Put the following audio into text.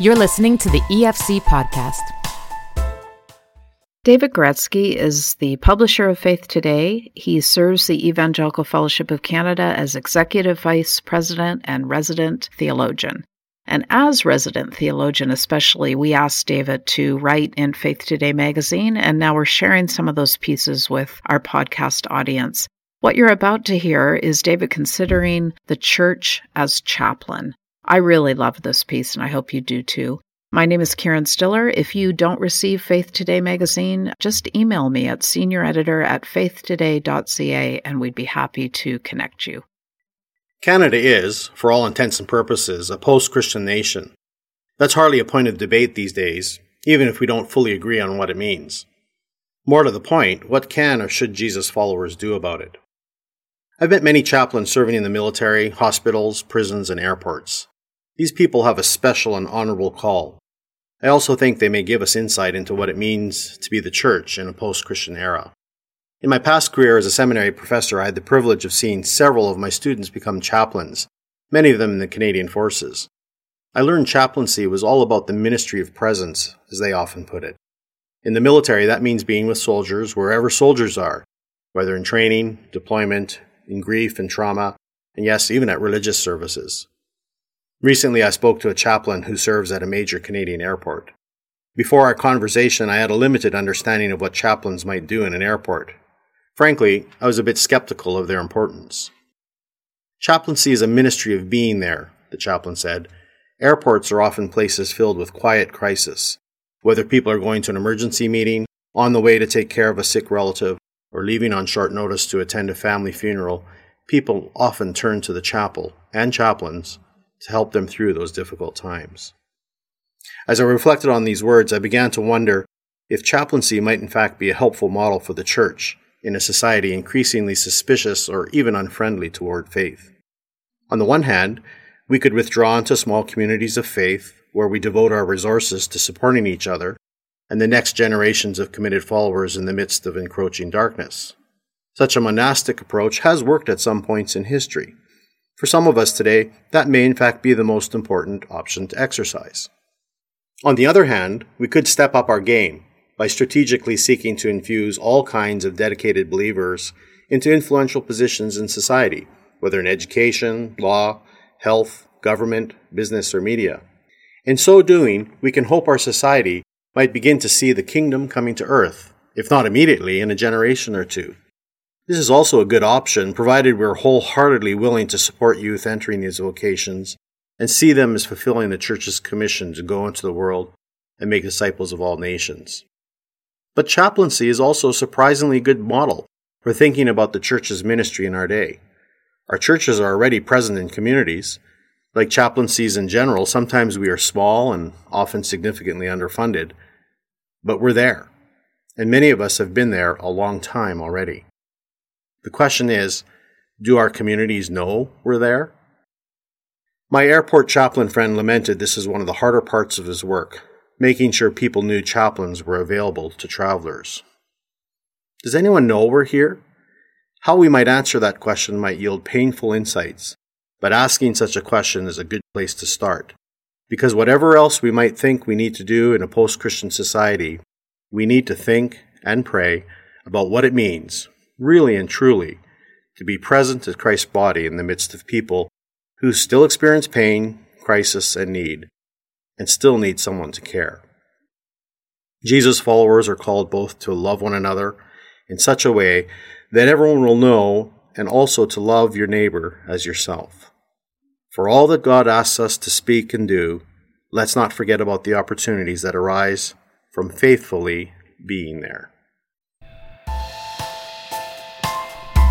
You're listening to the EFC podcast. David Guretzki is the publisher of Faith Today. He serves the Evangelical Fellowship of Canada as Executive Vice President and Resident Theologian. And as resident theologian, especially, we asked David to write in Faith Today magazine, and now we're sharing some of those pieces with our podcast audience. What you're about to hear is David considering the church as chaplain. I really love this piece, and I hope you do too. My name is Karen Stiller. If you don't receive Faith Today magazine, just email me at senior editor at faithtoday.ca and we'd be happy to connect you. Canada is, for all intents and purposes, a post Christian nation. That's hardly a point of debate these days, even if we don't fully agree on what it means. More to the point, what can or should Jesus followers do about it? I've met many chaplains serving in the military, hospitals, prisons, and airports. These people have a special and honorable call. I also think they may give us insight into what it means to be the church in a post Christian era. In my past career as a seminary professor, I had the privilege of seeing several of my students become chaplains, many of them in the Canadian Forces. I learned chaplaincy was all about the ministry of presence, as they often put it. In the military, that means being with soldiers wherever soldiers are, whether in training, deployment, in grief and trauma, and yes, even at religious services. Recently, I spoke to a chaplain who serves at a major Canadian airport. Before our conversation, I had a limited understanding of what chaplains might do in an airport. Frankly, I was a bit skeptical of their importance. Chaplaincy is a ministry of being there, the chaplain said. Airports are often places filled with quiet crisis. Whether people are going to an emergency meeting, on the way to take care of a sick relative, or leaving on short notice to attend a family funeral, people often turn to the chapel and chaplains to help them through those difficult times. As I reflected on these words, I began to wonder if chaplaincy might in fact be a helpful model for the church in a society increasingly suspicious or even unfriendly toward faith. On the one hand, we could withdraw into small communities of faith where we devote our resources to supporting each other and the next generations of committed followers in the midst of encroaching darkness. Such a monastic approach has worked at some points in history, for some of us today, that may in fact be the most important option to exercise. On the other hand, we could step up our game by strategically seeking to infuse all kinds of dedicated believers into influential positions in society, whether in education, law, health, government, business, or media. In so doing, we can hope our society might begin to see the kingdom coming to earth, if not immediately, in a generation or two. This is also a good option, provided we're wholeheartedly willing to support youth entering these vocations and see them as fulfilling the Church's commission to go into the world and make disciples of all nations. But chaplaincy is also a surprisingly good model for thinking about the Church's ministry in our day. Our churches are already present in communities. Like chaplaincies in general, sometimes we are small and often significantly underfunded, but we're there. And many of us have been there a long time already. The question is do our communities know we're there? My airport chaplain friend lamented this is one of the harder parts of his work, making sure people knew chaplains were available to travelers. Does anyone know we're here? How we might answer that question might yield painful insights, but asking such a question is a good place to start. Because whatever else we might think we need to do in a post Christian society, we need to think and pray about what it means really and truly, to be present as Christ's body in the midst of people who still experience pain, crisis, and need, and still need someone to care. Jesus' followers are called both to love one another in such a way that everyone will know and also to love your neighbor as yourself. For all that God asks us to speak and do, let's not forget about the opportunities that arise from faithfully being there.